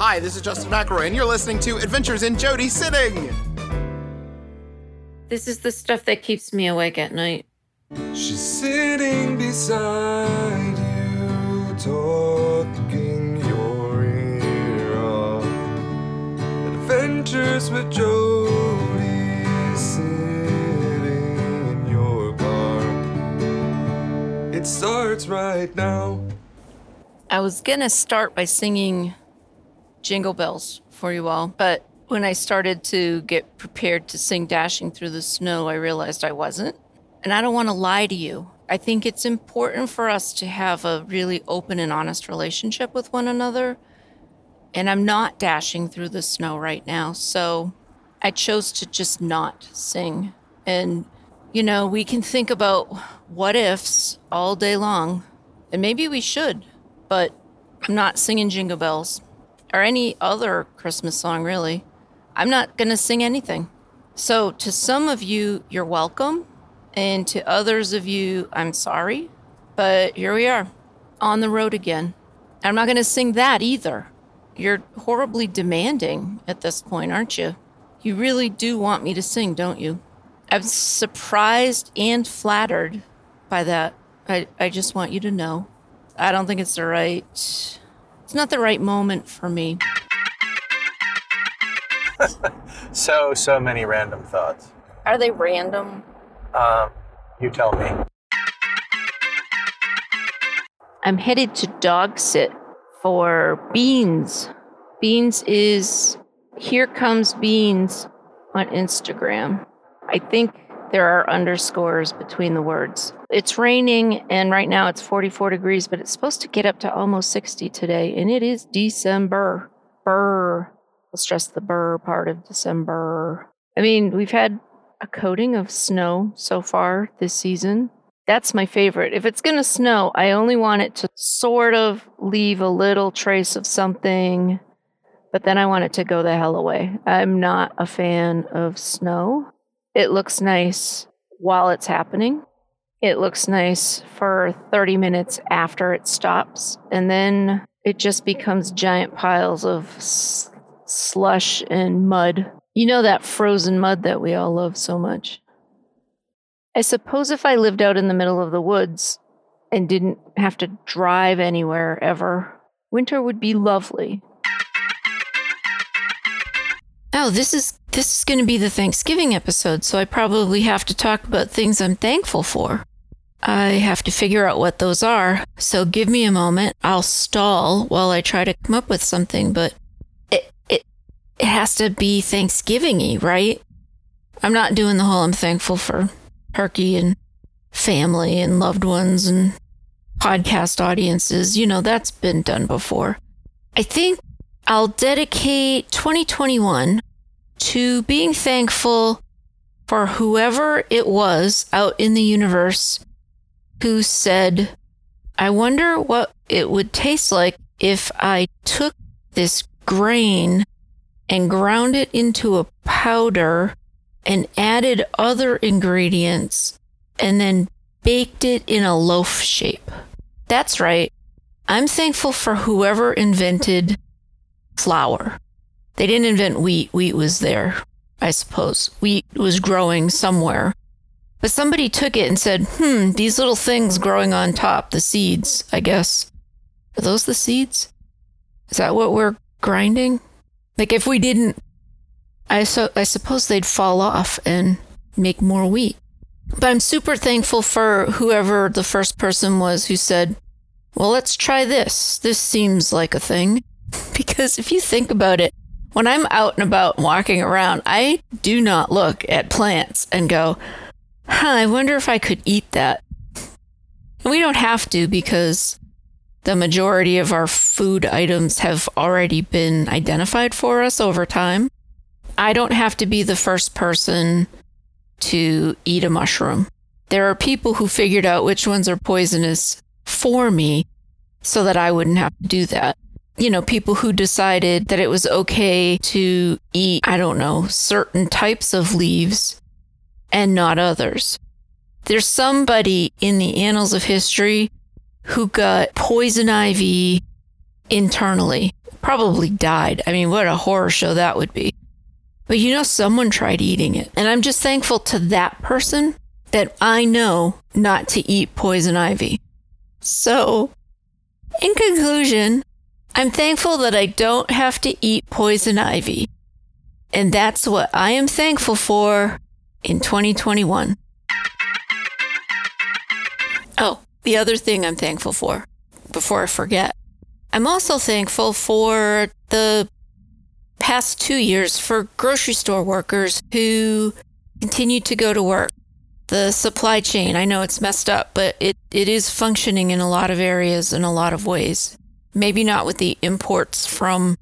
Hi, this is Justin McElroy, and you're listening to Adventures in Jody Sitting. This is the stuff that keeps me awake at night. She's sitting beside you, talking your ear off. Adventures with Jody, sitting in your car. It starts right now. I was gonna start by singing Jingle Bells for you all, but when I started to get prepared to sing Dashing Through the Snow, I realized I wasn't. And I don't want to lie to you. I think it's important for us to have a really open and honest relationship with one another. And I'm not dashing through the snow right now. So I chose to just not sing. And, you know, we can think about what ifs all day long. And maybe we should, but I'm not singing Jingle Bells or any other Christmas song, really. I'm not going to sing anything. So, to some of you, you're welcome. And to others of you, I'm sorry. But here we are on the road again. I'm not going to sing that either. You're horribly demanding at this point, aren't you? You really do want me to sing, don't you? I'm surprised and flattered by that. I, I just want you to know. I don't think it's the right. It's not the right moment for me. So, so many random thoughts. Are they random? Um, you tell me. I'm headed to dog sit for Beans. Beans is Here Comes Beans on Instagram. I think there are underscores between the words. It's raining and right now it's 44 degrees, but it's supposed to get up to almost 60 today, and it is December. Burr. I'll stress the burr part of December. I mean, we've had a coating of snow so far this season. That's my favorite. If it's going to snow, I only want it to sort of leave a little trace of something, but then I want it to go the hell away. I'm not a fan of snow. It looks nice while it's happening. It looks nice for 30 minutes after it stops, and then it just becomes giant piles of s- slush and mud. You know that frozen mud that we all love so much. I suppose if I lived out in the middle of the woods and didn't have to drive anywhere ever, winter would be lovely. Oh, this is this is going to be the Thanksgiving episode, so I probably have to talk about things I'm thankful for. I have to figure out what those are, so give me a moment. I'll stall while I try to come up with something, but it it it has to be Thanksgiving-y, right? I'm not doing the whole I'm thankful for turkey and family and loved ones and podcast audiences. You know, that's been done before. I think I'll dedicate 2021 to being thankful for whoever it was out in the universe who said, I wonder what it would taste like if I took this grain and ground it into a powder and added other ingredients and then baked it in a loaf shape. That's right. I'm thankful for whoever invented flour. They didn't invent wheat, wheat was there, I suppose. Wheat was growing somewhere. But somebody took it and said, hmm, these little things growing on top, the seeds, I guess. Are those the seeds? Is that what we're grinding? Like if we didn't, I, so, I suppose they'd fall off and make more wheat. But I'm super thankful for whoever the first person was who said, well, let's try this. This seems like a thing. Because if you think about it, when I'm out and about walking around, I do not look at plants and go, huh, I wonder if I could eat that. And we don't have to because the majority of our food items have already been identified for us over time. I don't have to be the first person to eat a mushroom. There are people who figured out which ones are poisonous for me so that I wouldn't have to do that. You know, people who decided that it was okay to eat, I don't know, certain types of leaves and not others. There's somebody in the annals of history who got poison ivy internally probably died. I mean, what a horror show that would be. But you know, someone tried eating it. And I'm just thankful to that person that I know not to eat poison ivy. So, in conclusion, I'm thankful that I don't have to eat poison ivy. And that's what I am thankful for in 2021. Oh, the other thing I'm thankful for, before I forget, I'm also thankful for the past two years for grocery store workers who continue to go to work. The supply chain, I know it's messed up, but it, it is functioning in a lot of areas in a lot of ways. Maybe not with the imports from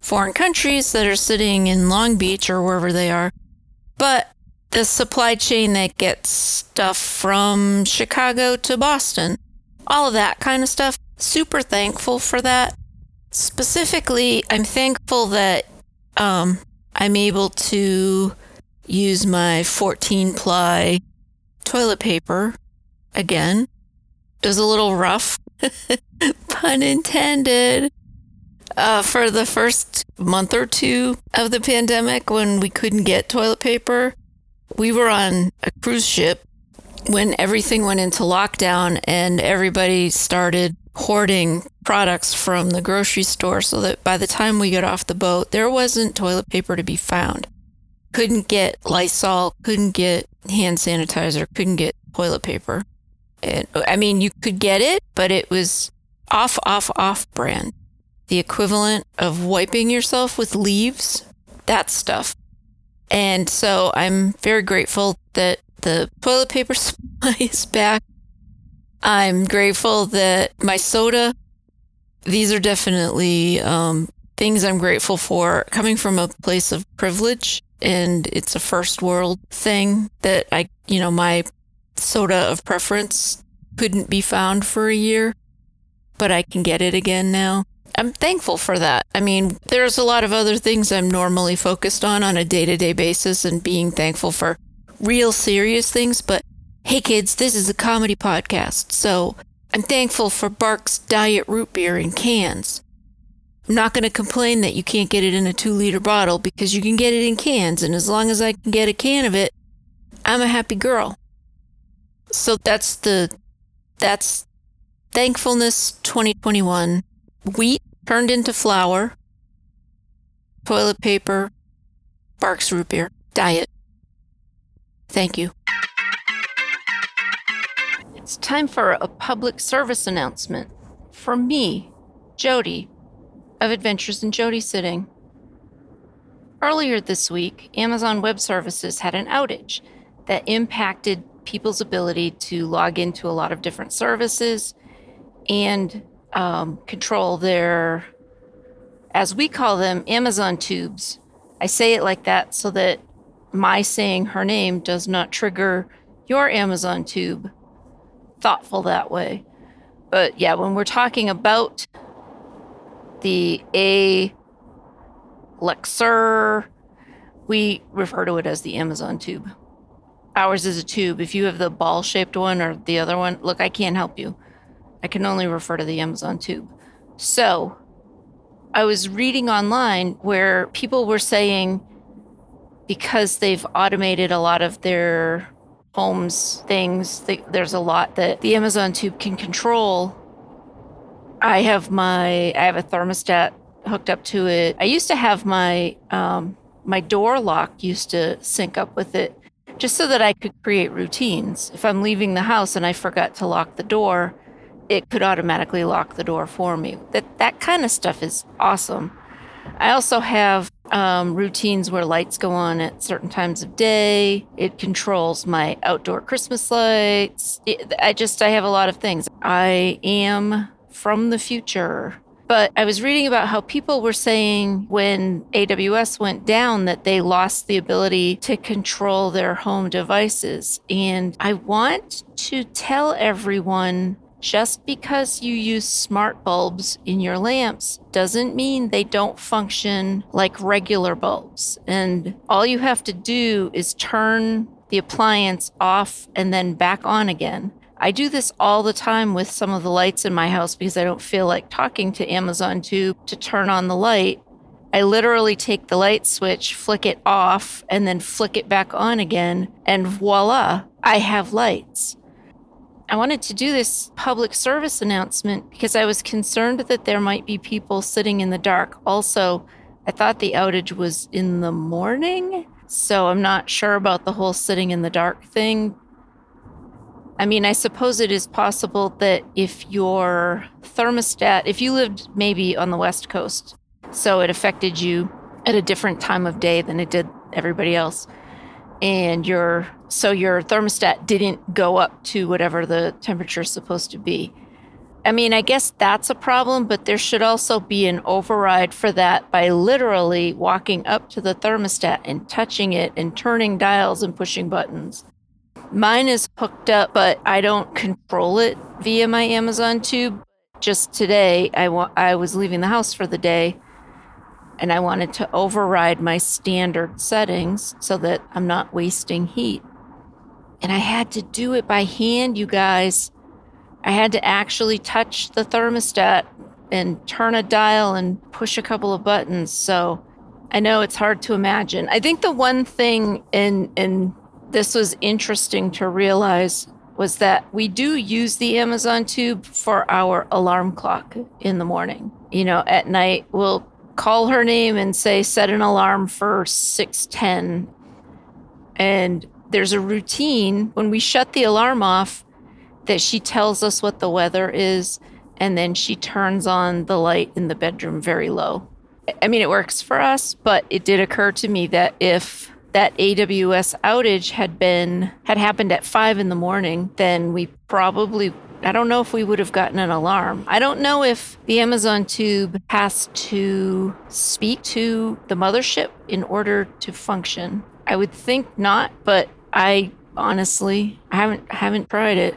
foreign countries that are sitting in Long Beach or wherever they are, but the supply chain that gets stuff from Chicago to Boston, all of that kind of stuff. Super thankful for that. Specifically, I'm thankful that um, I'm able to use my 14 ply toilet paper again. It was a little rough, pun intended, uh, for the first month or two of the pandemic when we couldn't get toilet paper. We were on a cruise ship when everything went into lockdown and everybody started hoarding products from the grocery store so that by the time we got off the boat, there wasn't toilet paper to be found. Couldn't get Lysol, couldn't get hand sanitizer, couldn't get toilet paper. And, I mean, you could get it, but it was off, off, off brand. The equivalent of wiping yourself with leaves, that stuff. And so I'm very grateful that the toilet paper supply is back. I'm grateful that my soda, these are definitely um, things I'm grateful for coming from a place of privilege. And it's a first world thing that I, you know, my soda of preference couldn't be found for a year, but I can get it again now. I'm thankful for that. I mean, there's a lot of other things I'm normally focused on on a day to day basis and being thankful for real serious things, but hey kids, this is a comedy podcast, so I'm thankful for Barq's Diet Root Beer in cans. I'm not going to complain that you can't get it in a two liter bottle because you can get it in cans, and as long as I can get a can of it, I'm a happy girl. So that's the that's thankfulness 2021. Wheat turned into flour. Toilet paper. Barq's root beer. Diet. Thank you. It's time for a public service announcement from me, Jody, of Adventures in Jody Sitting. Earlier this week, Amazon Web Services had an outage that impacted people's ability to log into a lot of different services and um, control their, as we call them, Amazon tubes. I say it like that so that my saying her name does not trigger your Amazon tube. Thoughtful that way. But yeah, when we're talking about the A Lexer, we refer to it as the Amazon tube. Ours is a tube. If you have the ball shaped one or the other one, look, I can't help you. I can only refer to the Amazon tube. So I was reading online where people were saying because they've automated a lot of their homes things they, there's a lot that the amazon tube can control. I have my i have a thermostat hooked up to it. I used to have my um, my door lock used to sync up with it just so that i could create routines. If i'm leaving the house and i forgot to lock the door it could automatically lock the door for me that that kind of stuff is awesome i also have um, routines where lights go on at certain times of day. It controls my outdoor Christmas lights. It, I just, I have a lot of things. I am from the future. But I was reading about how people were saying when AWS went down that they lost the ability to control their home devices. And I want to tell everyone just because you use smart bulbs in your lamps doesn't mean they don't function like regular bulbs. And all you have to do is turn the appliance off and then back on again. I do this all the time with some of the lights in my house because I don't feel like talking to Amazon Tube to turn on the light. I literally take the light switch, flick it off, and then flick it back on again, and voila, I have lights. I wanted to do this public service announcement because I was concerned that there might be people sitting in the dark. Also, I thought the outage was in the morning, so I'm not sure about the whole sitting in the dark thing. I mean, I suppose it is possible that if your thermostat, if you lived maybe on the West Coast, so it affected you at a different time of day than it did everybody else, and your so your thermostat didn't go up to whatever the temperature is supposed to be. I mean, I guess that's a problem, but there should also be an override for that by literally walking up to the thermostat and touching it and turning dials and pushing buttons. Mine is hooked up, but I don't control it via my Amazon tube. Just today, I, wa- I was leaving the house for the day and I wanted to override my standard settings so that I'm not wasting heat. And I had to do it by hand, you guys. I had to actually touch the thermostat and turn a dial and push a couple of buttons. So I know it's hard to imagine. I think the one thing, and, and this was interesting to realize, was that we do use the Amazon tube for our alarm clock in the morning. You know, at night, we'll call her name and say, set an alarm for 610. And there's a routine when we shut the alarm off that she tells us what the weather is and then she turns on the light in the bedroom very low. I mean, it works for us, but it did occur to me that if that AWS outage had been had happened at five in the morning, then we probably I don't know if we would have gotten an alarm. I don't know if the Amazon tube has to speak to the mothership in order to function. I would think not, but I honestly I haven't haven't tried it.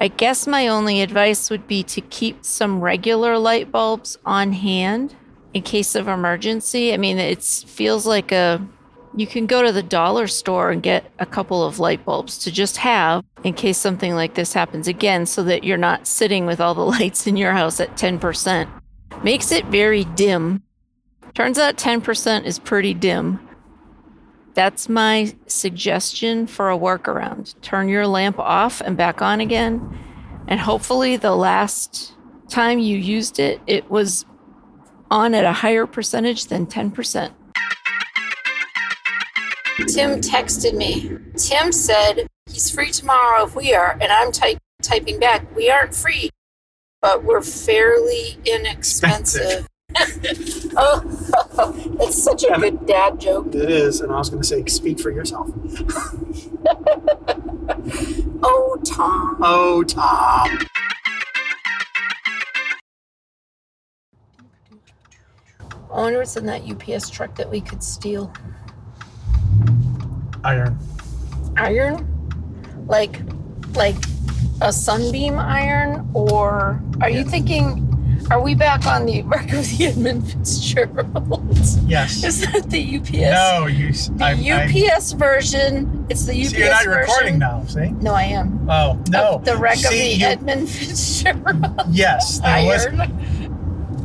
I guess my only advice would be to keep some regular light bulbs on hand in case of emergency. I mean, it feels like a you can go to the dollar store and get a couple of light bulbs to just have in case something like this happens again so that you're not sitting with all the lights in your house at 10%. Makes it very dim. Turns out 10% is pretty dim. That's my suggestion for a workaround. Turn your lamp off and back on again. And hopefully, the last time you used it, it was on at a higher percentage than 10%. Tim texted me. Tim said he's free tomorrow if we are, and I'm type, typing back, we aren't free, but we're fairly inexpensive. oh, that's such a good dad joke. It is, and I was going to say, speak for yourself. Oh, Tom. Oh, Tom. I wonder what's in that UPS truck that we could steal. Iron. Iron? Like, like a sunbeam iron? Or are you thinking, are we back on the wreck of the Edmund Fitzgerald? Yes. Is that the UPS? No, you. The I, I, UPS version. It's the UPS see, you're not version. recording now. See? No, I am. Oh no. The wreck see, of the you, Edmund Fitzgerald Yes, there was.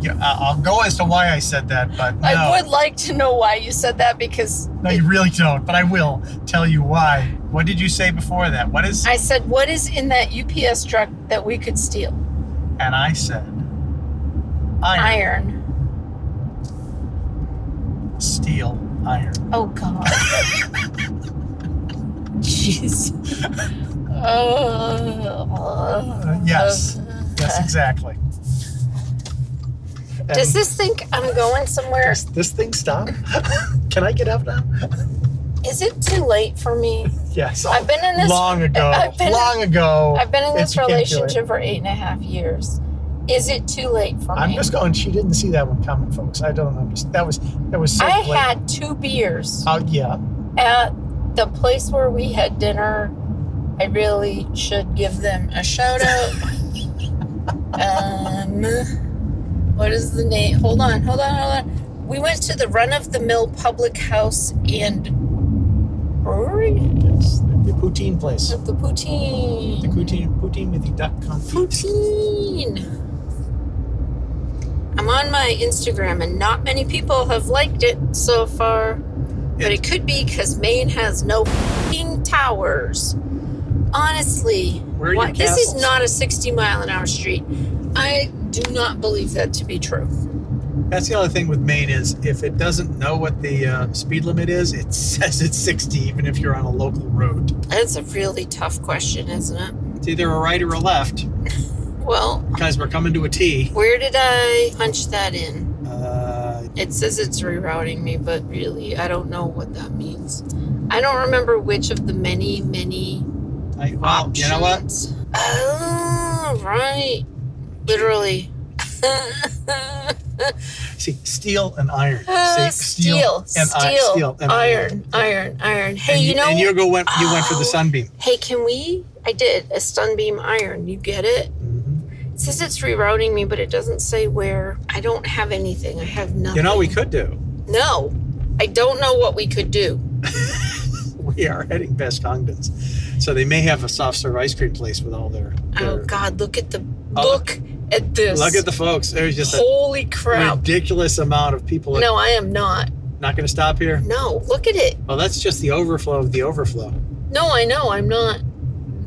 Yeah, I'll go as to why I said that, but no, I would like to know why you said that because no, you really don't. But I will tell you why. What did you say before that? What is? I said, "What is in that UPS truck that we could steal?" and I said, iron, Iron. steel, iron. Oh God. Jeez. Uh, Uh, yes, yes, exactly. Does this think I'm going somewhere? does this thing stop? Can I get up now? Is it too late for me? Yes. I've been in this- long ago. I've been- long ago. I've been in this you can't do it. relationship for eight and a half years. Is it too late for me? I'm just going. She didn't see that one coming, folks. I don't understand. That was that was so. I blatant. had two beers Oh yeah. at the place where we had dinner. I really should give them a shout out. um, what is the name? Hold on, hold on, hold on. We went to the Run of the Mill Public House and Brewery. Yes. The poutine place. At the poutine. The poutine, poutine with the duck confit. Poutine. I'm on my Instagram and not many people have liked it so far. But it could be because Maine has no towers. Honestly, Where are your why- this is not a 60 mile an hour street. I do not believe that to be true. That's the other thing with Maine is if it doesn't know what the uh, speed limit is, it says it's 60 even if you're on a local road. That's a really tough question, isn't it? It's either a right or a left Well, because we're coming to a T. where did I punch that in? Uh, It says it's rerouting me, but really, I don't know what that means. I don't remember which of the many, many I, well, options. you know what? Oh, right. Literally. See, steel and iron. Uh, See, steel, and steel, i- steel and iron, iron, iron. Hey, and you, know, and you go went you went for the Oh. sunbeam. hey, can we? I did a sunbeam iron. You get it? Mhm. It says it's rerouting me, but it doesn't say where. I don't have anything. I have nothing. You know, what we could do. No, I don't know what we could do. We are heading past Congdon's, so they may have a soft serve ice cream place with all their. Oh God, look at the Oh. look at this. Look at the folks. There's just a holy crap. ridiculous amount of people. No, I am not. Not going to stop here. No, look at it. Well, that's just the overflow of the overflow. No, I know I'm not.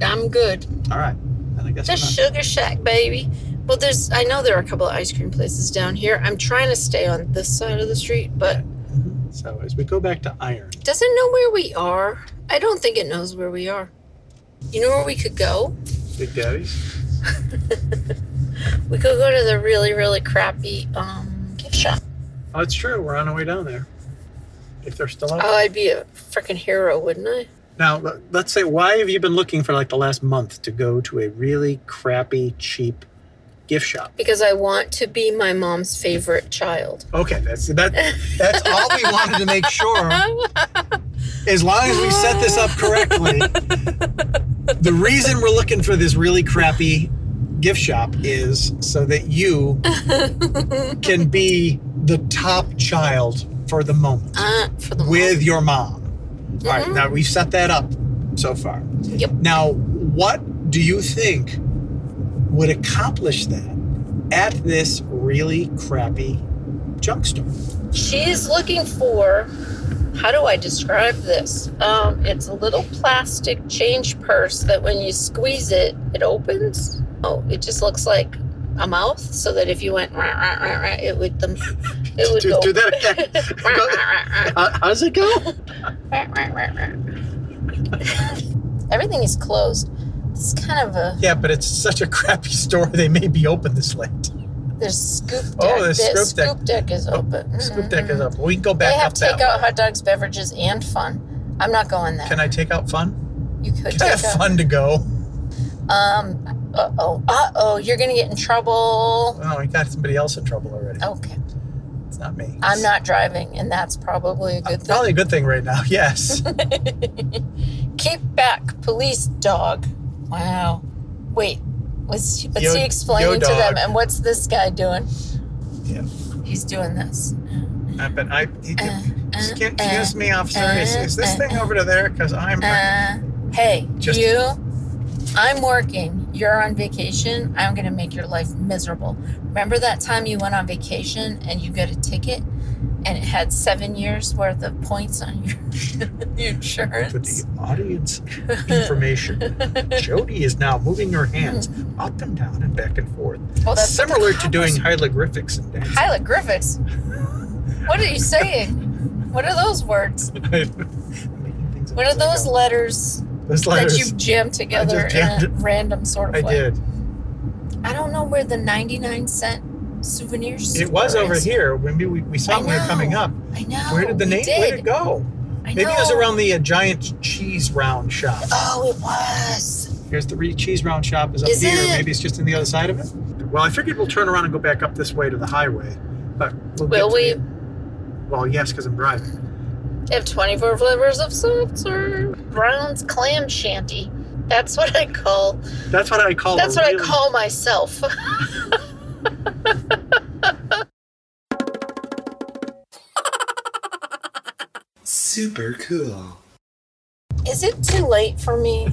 I'm good. All right. I The we're. Sugar Shack, baby. Well, there's. I know there are a couple of ice cream places down here. I'm trying to stay on this side of the street, but Mhm. So as we go back to iron, does it know where we are? I don't think it knows where we are. You know where we could go? Big Daddies. We could go to the really, really crappy um, gift shop. Oh, it's true. We're on our way down there. If they're still open. Oh, I'd be a freaking hero, wouldn't I? Now, let- let's say, why have you been looking for like the last month to go to a really crappy, cheap gift shop? Because I want to be my mom's favorite child. Okay, that's that. That's all we wanted to make sure. As long as we set this up correctly, the reason we're looking for this really crappy gift shop is so that you can be the top child for the moment Uh, for the with your mom. All right, Mhm. now we've set that up so far. Yep. Now, what do you think would accomplish that at this really crappy junk store? She's looking for. How do I describe this? Um, it's a little plastic change purse that when you squeeze it, it opens. Oh, it just looks like a mouth, so that if you went, rah, rah, rah, rah, it would the it would Do, go. do that again. rah, rah. How, how does it go? Everything is closed. It's kind of a Yeah, but it's such a crappy store. They may be open this late. There's scoop deck. Oh, there's The scoop deck. Scoop deck is open. Scoop deck is Mhm. up. We can go They back have up that takeout hot dogs, beverages, and fun. I'm not going there. Can I take out fun? you could Can I take have out. fun to go? Um. Uh oh. Uh oh. You're gonna get in trouble. Oh, we got somebody else in trouble already. Okay. It's not me. I'm not driving, and that's probably a good thing. Probably a good thing right now. Yes. Keep back, police dog. Wow. Wait. What's what's Yo- he explaining to them? And what's this guy doing? yeah. He's doing this. Uh, but I, you, Uh, excuse, uh, excuse me, officer. uh, is, is this uh, thing over to there? Because I'm. Uh, hey, Just- you. I'm working. You're on vacation. I'm gonna make your life miserable. Remember that time you went on vacation and you got a ticket, and it had seven years worth of points on your, your for the audience information, Jody is now moving her hands hmm. up and down and back and forth, Oh, that's similar to doing hieroglyphics and dancing. hieroglyphics. What are you saying? What are those words? Making things up What are as I those letters, that you jammed together just in a it. random sort of I way? did. I don't know where the 99 cent souvenirs. It was over here. Maybe we, we saw it when we were coming up. I know. Where did the name? Did. Where did it go? Maybe it was around the uh, giant cheese round shop. Oh, it was. Here's the re- cheese round shop is up Is here. it? Maybe it's just in the other side of it. Well, I figured we'll turn around and go back up this way to the highway. But we'll Will to we? the- well, yes, because I'm driving. Have 24 flavors of soft serve. Brown's clam shanty. That's what I call. That's what I call. That's what really- I call myself. Super cool. Is it too late for me?